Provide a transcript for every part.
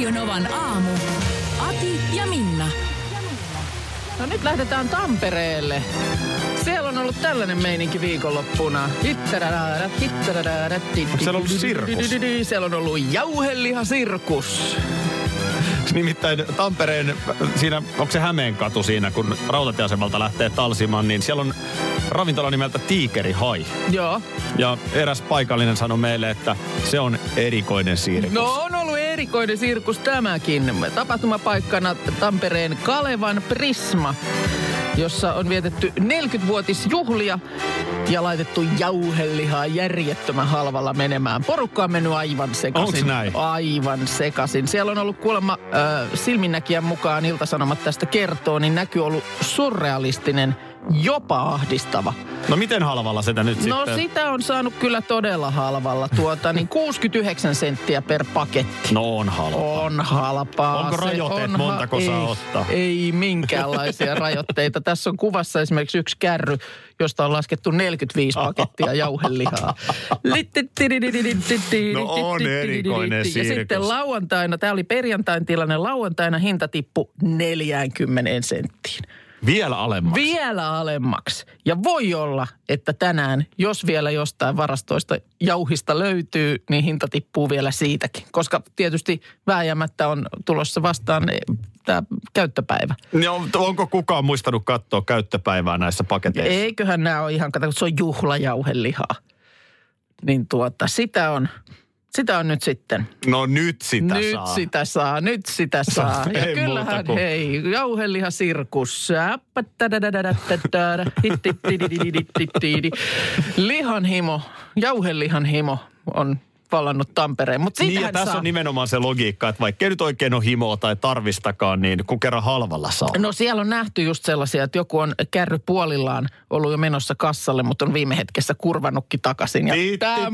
Radionovan aamu. Ati ja Minna. No nyt lähdetään Tampereelle. Siellä on ollut tällainen meininki viikonloppuna. Onko siellä ollut sirkus? Siellä on ollut jauhelihasirkus. Nimittäin Tampereen, siinä, onko se Hämeen katu siinä, kun rautatieasemalta lähtee talsimaan, niin siellä on ravintola nimeltä Tiikeri Hai. Joo. Ja eräs paikallinen sanoi meille, että se on erikoinen sirkus. No on ollut erikoinen sirkus tämäkin. Tapahtumapaikkana Tampereen Kalevan Prisma, jossa on vietetty 40-vuotisjuhlia ja laitettu jauhelihaa järjettömän halvalla menemään. Porukka on mennyt aivan sekaisin. Onks näin? Aivan sekaisin. Siellä on ollut kuulemma äh, silminnäkijän mukaan, Iltasanomat tästä kertoo, niin näky ollut surrealistinen, jopa ahdistava. No miten halvalla sitä nyt No sitten? sitä on saanut kyllä todella halvalla. Tuota, niin 69 senttiä per paketti. No on halpa. On halpaa. Onko Se rajoitteet, on montako ei, saa ottaa? Ei minkäänlaisia rajoitteita. Tässä on kuvassa esimerkiksi yksi kärry, josta on laskettu 45 pakettia jauhelihaa. No on erikoinen Ja sirkus. sitten lauantaina, tämä oli perjantain tilanne, lauantaina hinta tippui 40 senttiin. Vielä alemmaksi. Vielä alemmaksi. Ja voi olla, että tänään, jos vielä jostain varastoista jauhista löytyy, niin hinta tippuu vielä siitäkin. Koska tietysti vääjäämättä on tulossa vastaan tämä käyttöpäivä. No, onko kukaan muistanut katsoa käyttöpäivää näissä paketeissa? eiköhän nämä ole ihan, kato, se on juhlajauhelihaa. Niin tuota, sitä on, sitä on nyt sitten. No nyt sitä nyt saa. sitä saa, nyt sitä saa. Ja Ei kyllähän, muuta kuin- hei, jauhelihasirkus. Lihanhimo, jauhelihanhimo on vallannut Tampereen. Mutta Niin ja tässä saa... on nimenomaan se logiikka, että vaikka ei nyt oikein ole himoa tai tarvistakaan, niin kun kerran halvalla saa. No siellä on nähty just sellaisia, että joku on kärry puolillaan ollut jo menossa kassalle, mutta on viime hetkessä kurvannutkin takaisin. Ja tämä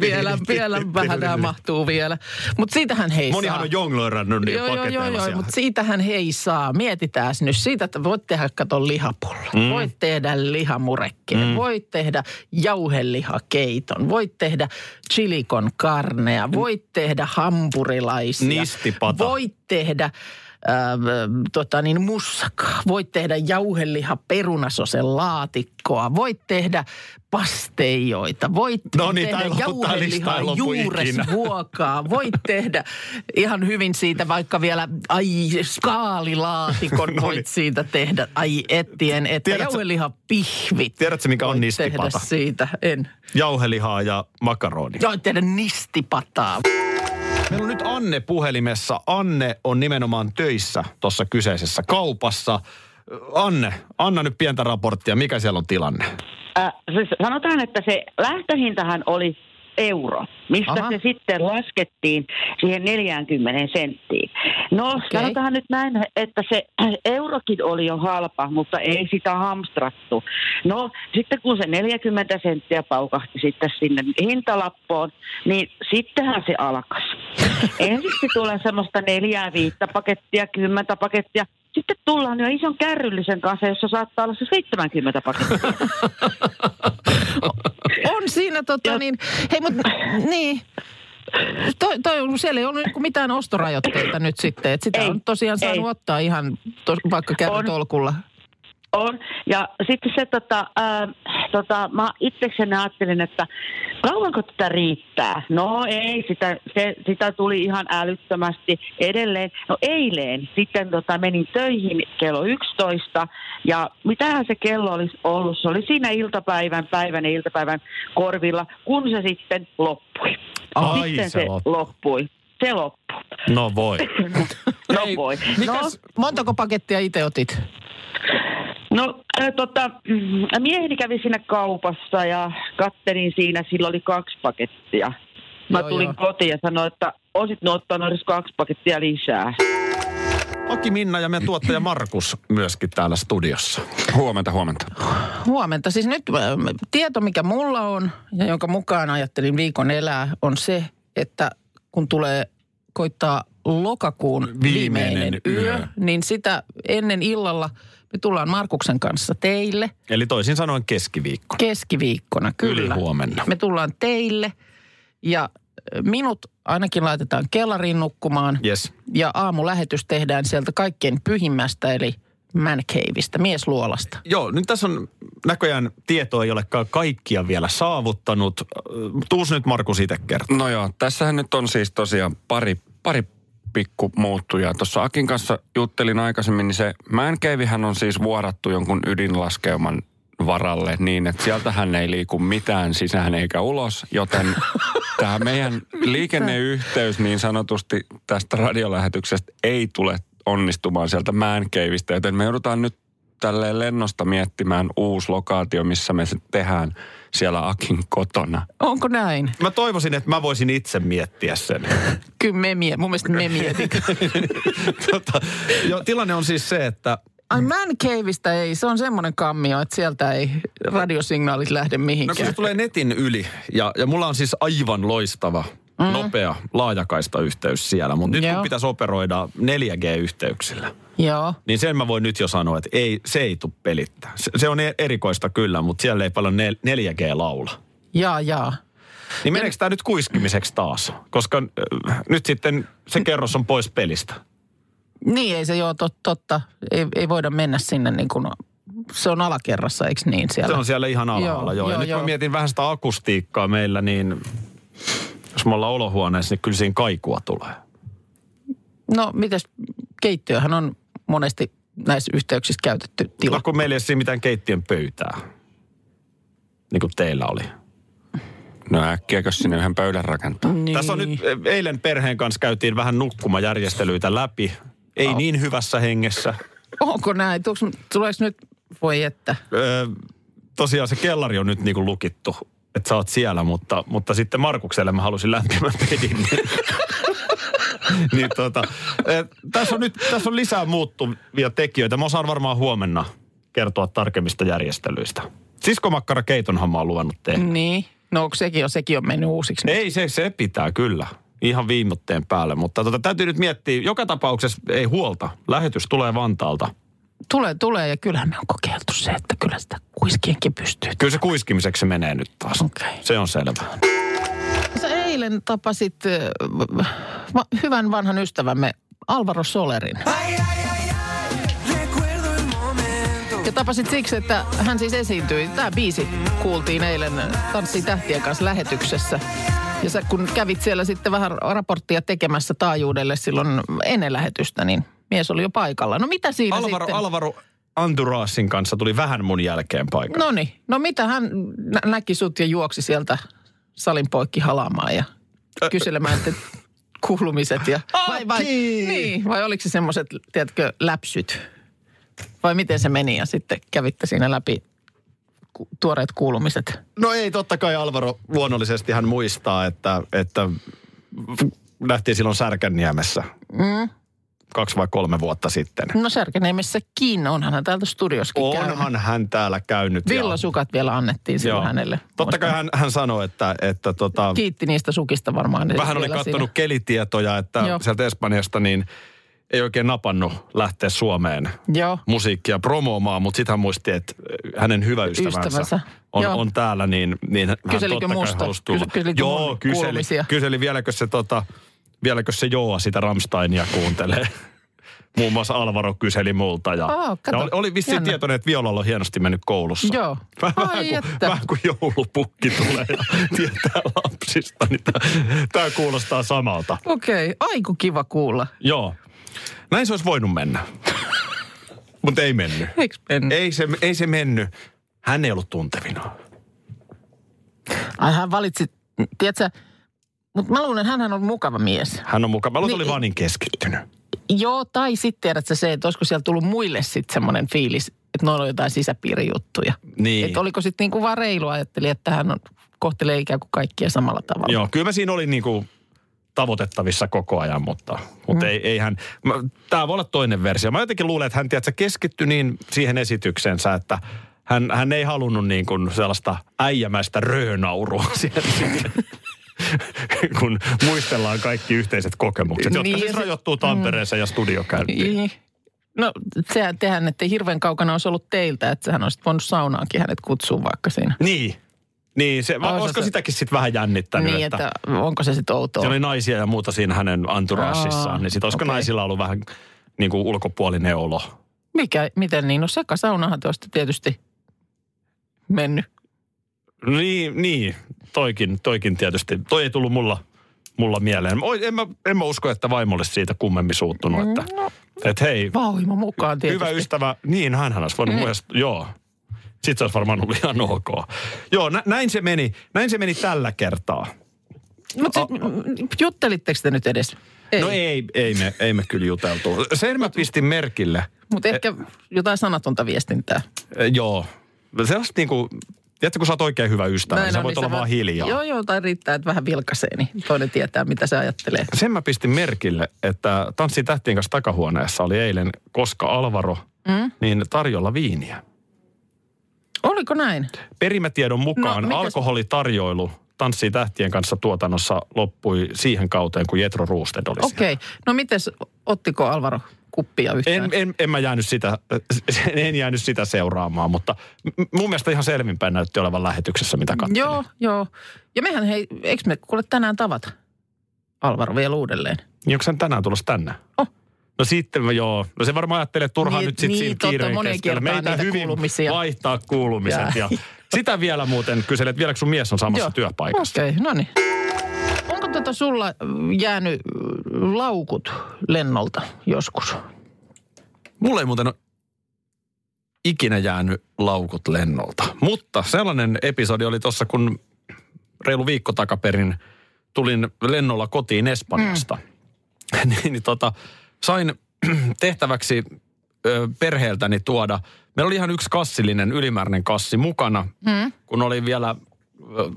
vielä, vielä vähän mahtuu vielä. Mutta siitähän hei Monihan saa. on jonglöörannut niin Joo, joo, joo, mutta siitähän hei saa. Mietitään nyt siitä, että voit tehdä katon lihapullat. Mm. Voit tehdä lihamurekkeen. Mm. Voit tehdä jauhelihakeiton. Voit tehdä chilikon karnea. Voit tehdä hampurilaisia. Nistipata. Voit tehdä äh, tota niin, mussakaa. Voit tehdä jauheliha perunasosen laatikkoa. Voit tehdä pasteijoita. Voit No niin, tehdä ikinä. juuresvuokaa. Voit tehdä ihan hyvin siitä vaikka vielä, ai skaalilaatikon No voit niin. siitä tehdä. Ai ettien, että Tiedätkö- jauhelihan pihvit. Tiedätkö, mikä on nistipata? tehdä siitä, en. Jauhelihaa ja makaroni. Voit tehdä nistipataa. Meillä on nyt Anne puhelimessa. Anne on nimenomaan töissä tuossa kyseisessä kaupassa. Anne, anna nyt pientä raporttia. Mikä siellä on tilanne? Äh, siis sanotaan, että se lähtöhintahan oli euro, mistä Aha. Se sitten laskettiin siihen 40 senttiin. No okay. sanotaan nyt näin, että se eurokin oli jo halpa, mutta ei sitä hamstrattu. No sitten kun se 40 senttiä paukahti sitten sinne hintalappoon, niin sittenhän se alkas. Ensiksi tulee semmoista neljää, viittä pakettia, kymmentä pakettia. Sitten tullaan jo ison kärryllisen kanssa, jossa saattaa olla se 70 pakettia. On siinä tota Ja- niin, hei mut niin. Toi, toi, on- siellä ei ollut niinku mitään ostorajoitteita nyt sitten. Et sitä Ei, on tosiaan saanut ei. ottaa ihan tos, vaikka kärrytolkulla. On. Ja sitten se, tota, ää, tota, mä itsekseni ajattelin, että kauanko tätä riittää? No ei, sitä, se, sitä tuli ihan älyttömästi edelleen. No eilen sitten tota, menin töihin kello 11 ja mitähän se kello olisi ollut? Se oli siinä iltapäivän, päivän ja iltapäivän korvilla, kun se sitten loppui. Ai, sitten se se, loppui. loppui. Se loppui. No voi. No Hei, voi. No, Mikäs, montako pakettia itse otit? No äh, tota, mm, mieheni kävi siinä kaupassa ja kattelin siinä, sillä oli kaksi pakettia. Mä Joo, tulin joo. kotiin ja sanoin, että olisit ottanut edes kaksi pakettia lisää. Aki Minna ja meidän tuottaja Markus myöskin täällä studiossa. Huomenta, huomenta. Huomenta. Siis nyt tieto, mikä mulla on ja jonka mukaan ajattelin viikon elää, on se, että kun tulee koittaa lokakuun viimeinen, Viimeinen yö, yö. niin sitä ennen illalla me tullaan Markuksen kanssa teille Eli toisin sanoen keskiviikko. keskiviikkona. Kyllä. Ylihuomenna. Me tullaan teille ja minut ainakin laitetaan kellariin nukkumaan. Yes. Ja aamulähetys tehdään sieltä kaikkein pyhimmästä eli man caveista, miesluolasta. Joo, nyt tässä on näköjään tietoa ei olekaan kaikkia vielä saavuttanut. Tuus nyt Markus itse kertoa. No joo, tässähän nyt on siis tosiaan pari, pari pikku muuttujaa. Tuossa Akin kanssa juttelin aikaisemmin, niin se Man Cavehän on siis vuorattu jonkun ydinlaskeuman varalle niin, että sieltähän ei liiku mitään sisään eikä ulos, joten tämä meidän liikenneyhteys niin sanotusti tästä radiolähetyksestä ei tule onnistumaan sieltä Caveista, joten me joudutaan nyt tälleen lennosta miettimään uusi lokaatio, missä me se tehdään siellä Akin kotona. Onko näin? Mä toivoisin, että mä voisin itse miettiä sen. Kyllä me mie- mun mielestä me mietit. tota, jo, tilanne on siis se, että Ai Man Caveista ei, se on semmoinen kammio, että sieltä ei radiosignaalit lähde No kun mihinkään. se tulee netin yli, ja, ja mulla on siis aivan loistava, mm. nopea laajakaista yhteys siellä, mutta nyt Joo. kun pitäisi operoida 4G-yhteyksillä, Joo. niin sen mä voin nyt jo sanoa, että ei, se ei tule pelittää. Se, se on e- erikoista kyllä, mutta siellä ei paljon nel- 4G-laula. Jaa, jaa. Niin meneekö tämä nyt kuiskimiseksi taas? Koska äh, nyt sitten se kerros on pois pelistä. Niin ei se joo tot, totta. Ei, ei voida mennä sinne niin kuin, se on alakerrassa, eikö niin siellä? Se on siellä ihan alhaalla, joo. Joo, Ja joo, nyt joo. mä mietin vähän sitä akustiikkaa meillä, niin jos me ollaan olohuoneessa, niin kyllä siinä kaikua tulee. No mites, keittiöhän on monesti näissä yhteyksissä käytetty tila. No kun meillä ei ole siinä mitään keittiön pöytää, niin kuin teillä oli. No äkkiäkö sinne yhden pöydän rakentaa? Niin. Tässä on nyt, e, eilen perheen kanssa käytiin vähän nukkumajärjestelyitä läpi. Ei Oh. niin hyvässä hengessä. Onko näin? Tuleeko nyt, voi että. Öö, tosiaan se kellari on nyt niin kuin lukittu, että sä oot siellä, mutta, mutta sitten Markukselle mä halusin lämpimän pedin. Niin, tota, e, tässä, on nyt, tässä on lisää muuttuvia tekijöitä. Mä osaan varmaan huomenna kertoa tarkemmista järjestelyistä. Siskomakkara keitonhan mä oon luvannut tehdä. Niin. No onko sekin jo, sekin on mennyt uusiksi? nyt? Ei, se, se pitää kyllä. Ihan viimotteen päälle. Mutta tota, täytyy nyt miettiä, joka tapauksessa ei huolta. Lähetys tulee Vantaalta. Tulee, tulee ja kyllähän me on kokeiltu se, että kyllä sitä kuiskienkin pystyy. Kyllä se kuiskimiseksi se menee nyt taas. Okei. Se on selvä. Sä eilen tapasit äh, va- hyvän vanhan ystävämme Alvaro Solerin. Ja tapasit siksi, että hän siis esiintyi. Tämä biisi kuultiin eilen Tanssii tähtien kanssa lähetyksessä. Ja sä kun kävit siellä sitten vähän raporttia tekemässä taajuudelle silloin ennen lähetystä, niin mies oli jo paikalla. No mitä siinä Alvaro, sitten? Alvaro Andurasin kanssa tuli vähän mun jälkeen paikalle. No niin, no mitä hän nä- näki sut ja juoksi sieltä salin poikki halaamaan ja kyselemään, että kuulumiset ja... Vai, vai, niin, vai oliko se semmoiset, tiedätkö, läpsyt? Vai miten se meni ja sitten kävitte siinä läpi tuoreet kuulumiset? No ei, totta kai Alvaro luonnollisesti hän muistaa, että, että nähtiin silloin Särkänniemessä mm. Kaksi vai kolme vuotta sitten. No Särkäniemessäkin, onhan hän täältä studioskin käynyt. Onhan hän täällä käynyt. ja- Villasukat vielä annettiin silloin hänelle. Totta kai hän, hän sanoi, että, että tota, Kiitti niistä sukista varmaan. vähän oli vielä katsonut kelitietoja, että Joo. sieltä Espanjasta niin ei oikein napannut lähteä Suomeen Siinä. Joo. musiikkia promoomaan, mutta sitten hän muisti, että hänen hyvä ystävänsä, Ystävänsä. on, Joo. on täällä, niin, niin hän Kyselikö totta kai musta? Kysy- kyselikö Joo, kyseli, kuulumisia? kyseli vieläkö se, tota, vieläkö se Joa sitä Rammsteinia kuuntelee. Muun muassa Alvaro kyseli multa. Ja, kato. ja oli, oli vissiin Jännä. tietoinen, että Violalla on hienosti mennyt koulussa. Joo. Vähän, Ai vähän, kuin, että. vähän kuin joulupukki tulee ja tietää lapsista, niin tämä kuulostaa samalta. Okei, okay. aiku kiva kuulla. Joo. Näin se olisi voinut mennä. Mutta ei mennyt. Eikö mennyt? Ei se, ei se mennyt. Hän ei ollut tuntevina. Ai hän valitsi, tiedätkö, mutta mä luulen, että hän on mukava mies. Hän on mukava. Mä luulen, Niin. oli vaan niin keskittynyt. Joo, tai sitten tiedätkö se, että olisiko siellä tullut muille sitten semmoinen fiilis, että noilla on jotain sisäpiirijuttuja. Niin. Että oliko sitten niinku vaan reilu ajatteli, että hän on, kohtelee ikään kuin kaikkia samalla tavalla. Joo, kyllä mä siinä olin niinku tavoitettavissa koko ajan, mutta, mutta mm. ei, eihän, tämä voi olla toinen versio. Mä jotenkin luulen, että hän tiedät, keskittyi niin siihen esityksensä, että hän, hän ei halunnut niin kuin sellaista äijämäistä röönaurua siellä kun muistellaan kaikki yhteiset kokemukset, niin, jotka siis se, rajoittuu Tampereeseen mm, ja studiokäyntiin. Niin. No se tehän, että hirveän kaukana olisi ollut teiltä, että hän olisi voinut saunaankin hänet kutsua vaikka siinä. Niin, niin, se, Osa olisiko se... sitäkin sitten vähän jännittänyt? Niin, että, että onko se sitten outoa? Se oli naisia ja muuta siinä hänen anturassissaan, niin sitten olisiko okay. naisilla ollut vähän niin kuin ulkopuolinen olo? Mikä, miten niin? No sekasaunahan te tietysti mennyt. Niin, niin, toikin, toikin tietysti. Toi ei tullut mulla, mulla mieleen. En mä, en mä usko, että vaimo olisi siitä kummemmin suuttunut. Että, no, et hei. Vaimo mukaan tietysti. Hyvä ystävä. Niin, hän olisi voinut mm. mielestä, joo. Sitten se olisi varmaan ollut ihan ok. Joo, nä, näin se meni. Näin se meni tällä kertaa. Mutta oh. juttelitteko te nyt edes? Ei. No ei, ei me, ei me kyllä juteltu. Sen mä pistin merkille. Mutta ehkä jotain sanatonta viestintää. E, joo. Sellaista niinku, tiedätkö, kun sä oot oikein hyvä ystävä, Näin, niin sä voit niin olla vaan hiljaa. Joo, joo, tai riittää, että vähän vilkaisee, niin toinen tietää, mitä se ajattelee. Sen mä pistin merkille, että Tanssi tähtien kanssa takahuoneessa oli eilen, koska Alvaro, mm? niin tarjolla viiniä. Oliko näin? Perimätiedon mukaan no, alkoholitarjoilu Tanssii tähtien kanssa tuotannossa loppui siihen kauteen, kun Jetro Roosted oli Okei. Okay. No mites, ottiko Alvaro kuppia yhtään? En, en, en mä jäänyt sitä, en jäänyt sitä seuraamaan, mutta mun mielestä ihan selvinpäin näytti olevan lähetyksessä, mitä katselin. Joo, joo. Ja mehän hei, eikö me kuule tänään tavata Alvaro vielä uudelleen? Niin onko sen tänään tulossa tänne? Oh. No sitten joo. No se varmaan ajattelee turhaan niin, nyt sitten niin, siinä kiireen keskellä. Meitä hyvin kuulumisia. vaihtaa kuulumiset. Ja. ja sitä vielä muuten kyselet, että vieläkö sun mies on samassa joo. työpaikassa. Okei, okay, no niin. Onko tota sulla jäänyt laukut lennolta joskus? Mulla ei muuten ole ikinä jäänyt laukut lennolta. Mutta sellainen episodi oli tuossa, kun reilu viikko takaperin tulin lennolla kotiin Espanjasta. Mm. niin, niin tota, sain tehtäväksi ö, perheeltäni tuoda, meillä oli ihan yksi kassillinen ylimääräinen kassi mukana, mm. kun oli vielä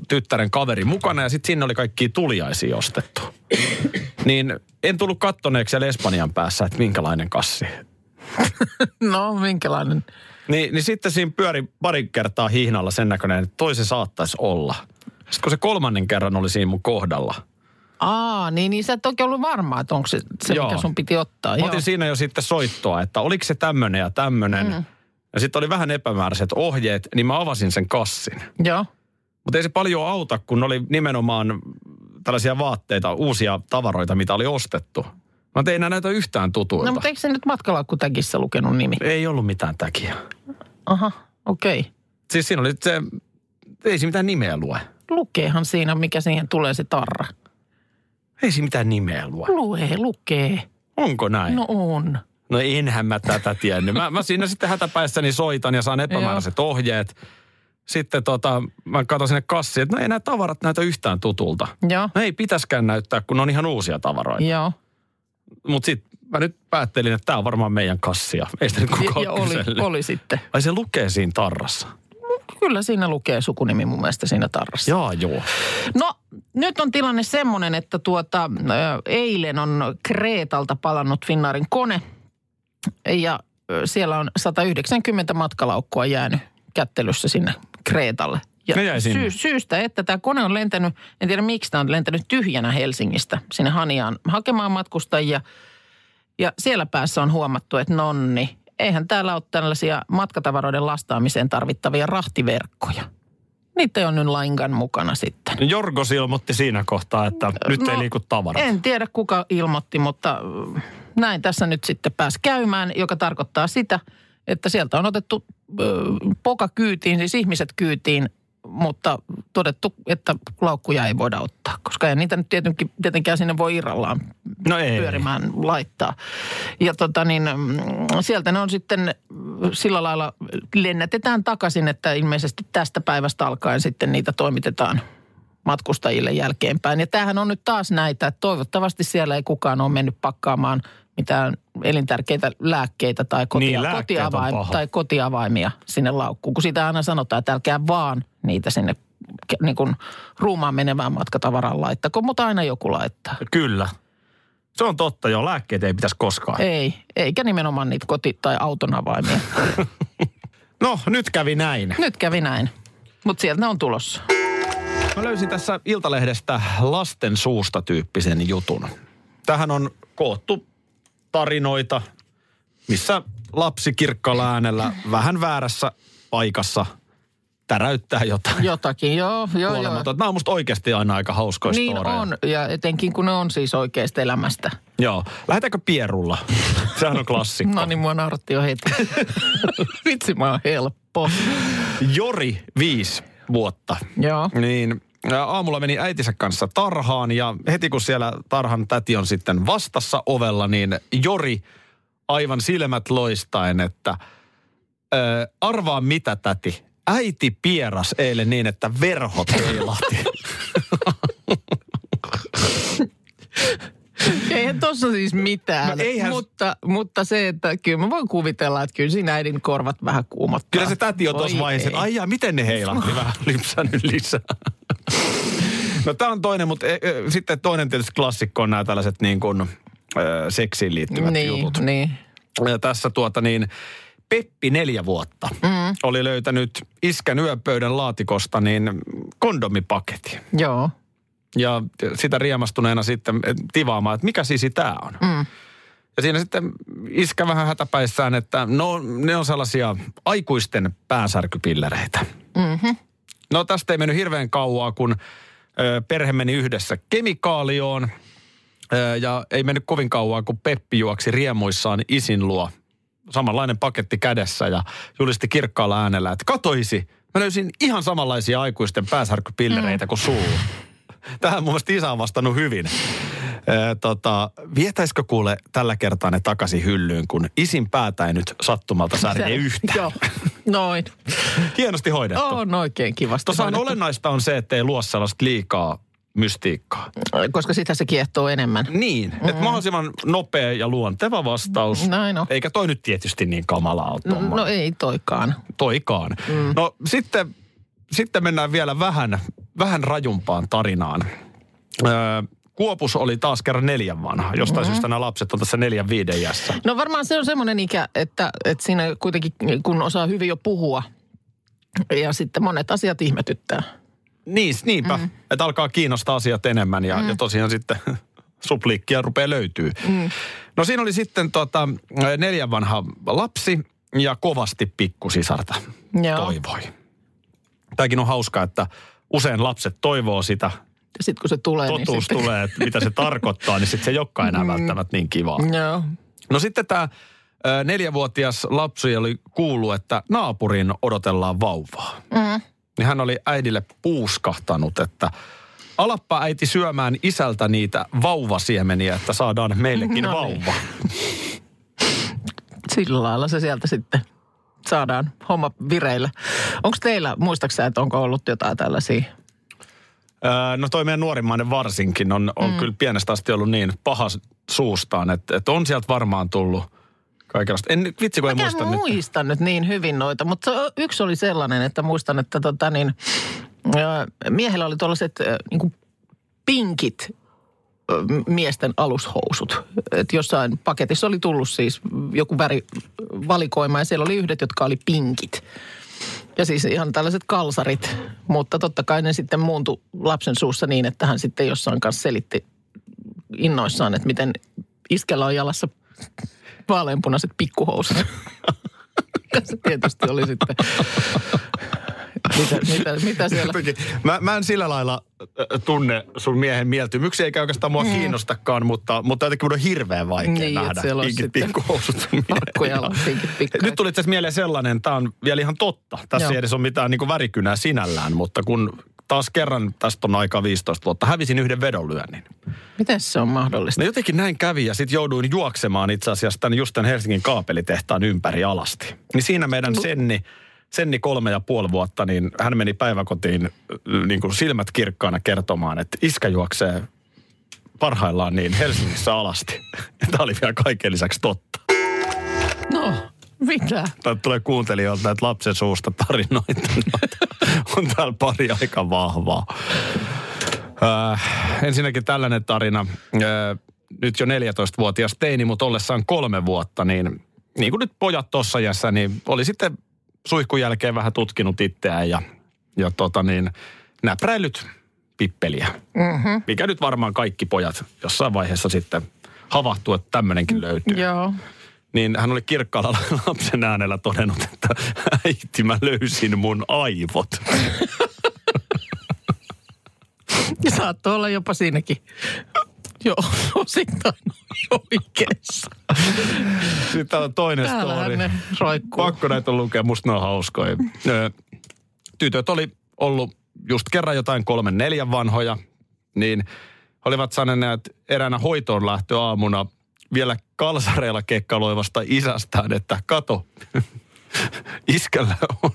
tyttären kaveri mukana ja sitten sinne oli kaikki tuliaisia ostettu. niin en tullut kattoneeksi siellä Espanjan päässä, että minkälainen kassi. no, minkälainen? Niin, niin sitten siinä pyöri pari kertaa hihnalla sen näköinen, että toisen saattaisi olla. Sitten kun se kolmannen kerran oli siinä mun kohdalla – Aa, niin, niin sä et oikein ollut varma, että onko se se, Joo. mikä sun piti ottaa. Mä otin siinä jo sitten soittoa, että oliko se tämmöinen ja tämmöinen. Mm. Ja sitten oli vähän epämääräiset ohjeet, niin mä avasin sen kassin. Joo. Mutta ei se paljon auta, kun oli nimenomaan tällaisia vaatteita, uusia tavaroita, mitä oli ostettu. Mä tein enää näitä yhtään tutuilta. No mutta eikö se nyt matkalaukkutäkissä lukenut nimi? Ei ollut mitään täkiä. Aha, okei. Okay. Siis siinä oli se, ei se mitään nimeä lue. Lukeehan siinä, mikä siihen tulee se tarra. Ei siinä mitään nimeä lue. Lue, lukee. Onko näin? No on. No enhän mä tätä tiennyt. Mä, mä siinä sitten hätäpäissäni soitan ja saan epämääräiset ohjeet. Sitten tota, mä katson sinne kassiin, että no ei nämä tavarat näytä yhtään tutulta. Joo. No ei pitäskään näyttää, kun on ihan uusia tavaroita. Joo. Mutta sitten mä nyt päättelin, että tämä on varmaan meidän kassia. Ei sitä nyt kukaan ja, oli, oli sitten. Ai se lukee siinä tarrassa? Kyllä siinä lukee sukunimi mun mielestä siinä tarrassa. Jaa, joo. No, nyt on tilanne semmoinen, että tuota, eilen on Kreetalta palannut Finnaarin kone. Ja siellä on 190 matkalaukkua jäänyt kättelyssä sinne Kreetalle. Ja sy- syystä, että tämä kone on lentänyt, en tiedä miksi tämä on lentänyt tyhjänä Helsingistä sinne Haniaan hakemaan matkustajia. Ja siellä päässä on huomattu, että nonni, eihän täällä ole tällaisia matkatavaroiden lastaamiseen tarvittavia rahtiverkkoja. Niitä on nyt lainkaan mukana sitten. No Jorgos ilmoitti siinä kohtaa, että nyt no, ei liiku tavarat. En tiedä kuka ilmoitti, mutta näin tässä nyt sitten pääsi käymään, joka tarkoittaa sitä, että sieltä on otettu poka kyytiin, siis ihmiset kyytiin mutta todettu, että laukkuja ei voida ottaa, koska ei niitä nyt tietenkin, tietenkään sinne voi irrallaan no ei. pyörimään laittaa. Ja tota niin, mm, sieltä ne on sitten sillä lailla lennätetään takaisin, että ilmeisesti tästä päivästä alkaen sitten niitä toimitetaan matkustajille jälkeenpäin. Ja tämähän on nyt taas näitä, että toivottavasti siellä ei kukaan ole mennyt pakkaamaan mitään elintärkeitä lääkkeitä tai, kotia, niin, kotiavaim, tai kotiavaimia sinne laukkuun. Kun sitä aina sanotaan, että älkää vaan niitä sinne niin kuin ruumaan menevään matkatavaraan laittako, mutta aina joku laittaa. Kyllä. Se on totta, joo. Lääkkeet ei pitäisi koskaan. Ei, eikä nimenomaan niitä koti- tai auton avaimia. No, nyt kävi näin. Nyt kävi näin, mutta sieltä ne on tulossa. Mä löysin tässä Iltalehdestä lasten suusta tyyppisen jutun. Tähän on koottu tarinoita, missä lapsi kirkkaalla äänellä vähän väärässä paikassa täräyttää jotain. Jotakin, joo, joo, joo. Nämä on musta oikeasti aina aika hauskoja Niin storeja. on, ja etenkin kun ne on siis oikeasta elämästä. Joo. Lähdetäänkö pierulla? Sehän on klassikko. No niin, mua nauratti jo heti. Vitsi, mä oon helppo. Jori, viisi vuotta. Joo. Niin aamulla meni äitinsä kanssa tarhaan ja heti kun siellä tarhan täti on sitten vastassa ovella, niin Jori aivan silmät loistaen, että ää, arvaa mitä täti, äiti pieras eilen niin, että verhot heilahti. Eihän tossa siis mitään, No eihän- mutta, mutta se, että kyllä mä voin kuvitella, että kyllä siinä äidin korvat vähän kuumottaa. Kyllä se täti on tuossa vaiheessa, että ai jaa, miten ne heilahti, vähän lypsänyt lisää. No tämä on toinen, mutta e, e, sitten toinen tietysti klassikko on nämä tällaiset niin kuin, ö, seksiin liittyvät niin, jutut. Niin, Ja tässä tuota niin, Peppi neljä vuotta mm. oli löytänyt iskän yöpöydän laatikosta niin kondomipaketin. joo. Ja sitä riemastuneena sitten tivaamaan, että mikä sisi tämä on. Mm. Ja siinä sitten iskä vähän hätäpäissään, että no ne on sellaisia aikuisten päänsärkypillereitä. Mm-hmm. No tästä ei mennyt hirveän kauaa, kun perhe meni yhdessä kemikaalioon. Ja ei mennyt kovin kauaa, kun Peppi juoksi riemuissaan isin luo. Samanlainen paketti kädessä ja julisti kirkkaalla äänellä, että katoisi, mä löysin ihan samanlaisia aikuisten pääsärkypillereitä kuin sulla. Tähän mun mielestä isä on vastannut hyvin. Tota, vietäisikö kuule tällä kertaa ne takaisin hyllyyn, kun isin päätä ei nyt sattumalta särje yhtään. Joo, noin. Hienosti hoidettu. On oikein kivasti. Tuossa on olennaista on se, että ei luo sellaista liikaa mystiikkaa. Koska sitä se kiehtoo enemmän. Niin, mm-hmm. että mahdollisimman nopea ja luonteva vastaus. Näin on. Eikä toi nyt tietysti niin kamalaa ole No, no ei toikaan. toikaan. Mm. No sitten, sitten mennään vielä vähän, vähän rajumpaan tarinaan. Öö, Kuopus oli taas kerran neljän vanha. Jostain mm-hmm. syystä nämä lapset on tässä neljän viiden jässä. No varmaan se on semmoinen ikä, että, että siinä kuitenkin kun osaa hyvin jo puhua ja sitten monet asiat ihmetyttää. Niin, niinpä, mm. että alkaa kiinnostaa asiat enemmän ja, mm. ja tosiaan sitten supliikkia rupeaa löytyy. Mm. No siinä oli sitten tota, neljän vanha lapsi ja kovasti pikkusisarta Joo. toivoi. Tämäkin on hauska, että usein lapset toivoo sitä, Sitten kun se tulee, totuus niin sitten... tulee, että mitä se tarkoittaa, niin sitten se ei olekaan enää välttämättä niin kivaa. Joo. No sitten tämä neljävuotias lapsi oli kuullut, että naapurin odotellaan vauvaa. Mm. Niin hän oli äidille puuskahtanut, että alappa äiti syömään isältä niitä vauvasiemeniä, että saadaan meillekin No niin. vauva. Sillä lailla se sieltä sitten saadaan homma vireillä. Onko teillä, muistaaksä, että onko ollut jotain tällaisia? No toi meidän nuorimmainen varsinkin on, on mm. kyllä pienestä asti ollut niin paha suustaan, että, että on sieltä varmaan tullut kaikenlaista. En vitsi, kun en muista nyt. muista nyt niin hyvin noita, mutta se- yksi oli sellainen, että muistan, että tota niin, miehellä oli tuollaiset niin pinkit miesten alushousut. Et jossain paketissa oli tullut siis joku värivalikoima ja siellä oli yhdet, jotka oli pinkit. Ja siis ihan tällaiset kalsarit, mutta totta kai ne sitten muuntui lapsen suussa niin, että hän sitten jossain kanssa selitti innoissaan, että miten iskellä on jalassa vaaleanpunaiset pikkuhousut. Se tietysti oli sitten, mitä, mitä, mitä siellä... Mä, mä en sillä lailla tunne sun miehen mieltymyksiä, eikä oikeastaan mua kiinnostakaan, mutta, mutta jotenkin mun on hirveän vaikea. Niin, nähdä sitten pikkuhousut. Nyt tuli itse mieleen sellainen, tämä on vielä ihan totta. Tässä Joo. ei edes ole mitään niin värikynää sinällään, mutta kun taas kerran, tästä on aika 15 vuotta, hävisin yhden vedonlyönnin. Miten se on mahdollista? No jotenkin näin kävi ja sitten jouduin juoksemaan itse asiassa tämän just tämän Helsingin kaapelitehtaan ympäri alasti. Niin siinä meidän Senni, Senni kolme ja puoli vuotta, niin hän meni päiväkotiin äh, niin kuin silmät kirkkaana kertomaan, että iskä juoksee parhaillaan niin Helsingissä alasti. Ja tämä oli vielä kaiken lisäksi totta. No, mitä? Tämä tulee kuuntelijoilta näitä lapsen suusta tarinoita. on täällä pari aika vahvaa. Äh, ensinnäkin tällainen tarina. Äh, nyt jo 14-vuotias teini, mutta ollessaan kolme vuotta, niin niin kuin nyt pojat tuossa jässä, niin oli sitten suihkun jälkeen vähän tutkinut itseään ja, ja tota niin, näpräillyt pippeliä. Mm-hmm. Mikä nyt varmaan kaikki pojat jossain vaiheessa sitten havahtuu, että tämmöinenkin löytyy. Joo. Niin hän oli kirkkaalla lapsen äänellä todennut, että äiti mä löysin mun aivot. Saattoi olla jopa siinäkin. Joo, osittain oikeassa. Sitten on toinen Täällähän story. ne roikkuu. Pakko näitä lukea, musta ne on hauskoja. Tytöt oli ollut just kerran jotain kolmen neljän vanhoja, niin olivat sanoneet eräänä hoitoon lähtöaamuna vielä kalsareilla kekkaloivasta isästään, että kato, iskällä on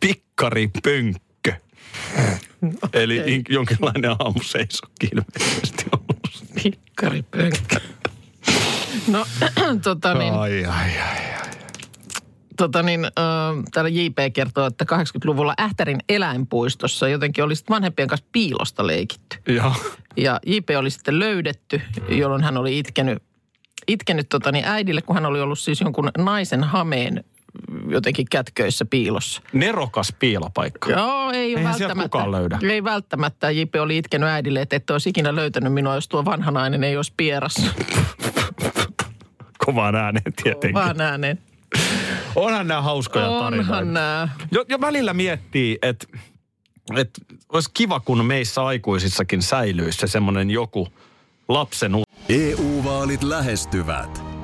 pikkari pönkkö. Eli in- jonkinlainen aamuseisokki ilmeisesti ollut. Pikkaripönkkö. No, tota niin, Ai, ai, ai. tota niin äh, täällä JP kertoo, että 80-luvulla Ähtärin eläinpuistossa jotenkin oli sitten vanhempien kanssa piilosta leikitty. Joo. Ja JP oli sitten löydetty, jolloin hän oli itkenyt, itkenyt tota niin äidille, kun hän oli ollut siis jonkun naisen hameen jotenkin kätköissä piilossa. Nerokas piilapaikka. Joo, ei Eihän välttämättä. kukaan löydä. Ei välttämättä. JP oli itkenyt äidille, että et olisi ikinä löytänyt minua, jos tuo vanha nainen ei olisi pierassa. Kovaan ääneen tietenkin. Vaan ääneen. Onhan nämä hauskoja tarinoita. Onhan nämä. Jo, jo välillä miettii, että et olisi kiva, kun meissä aikuisissakin säilyisi se semmoinen joku lapsen u- EU-vaalit lähestyvät.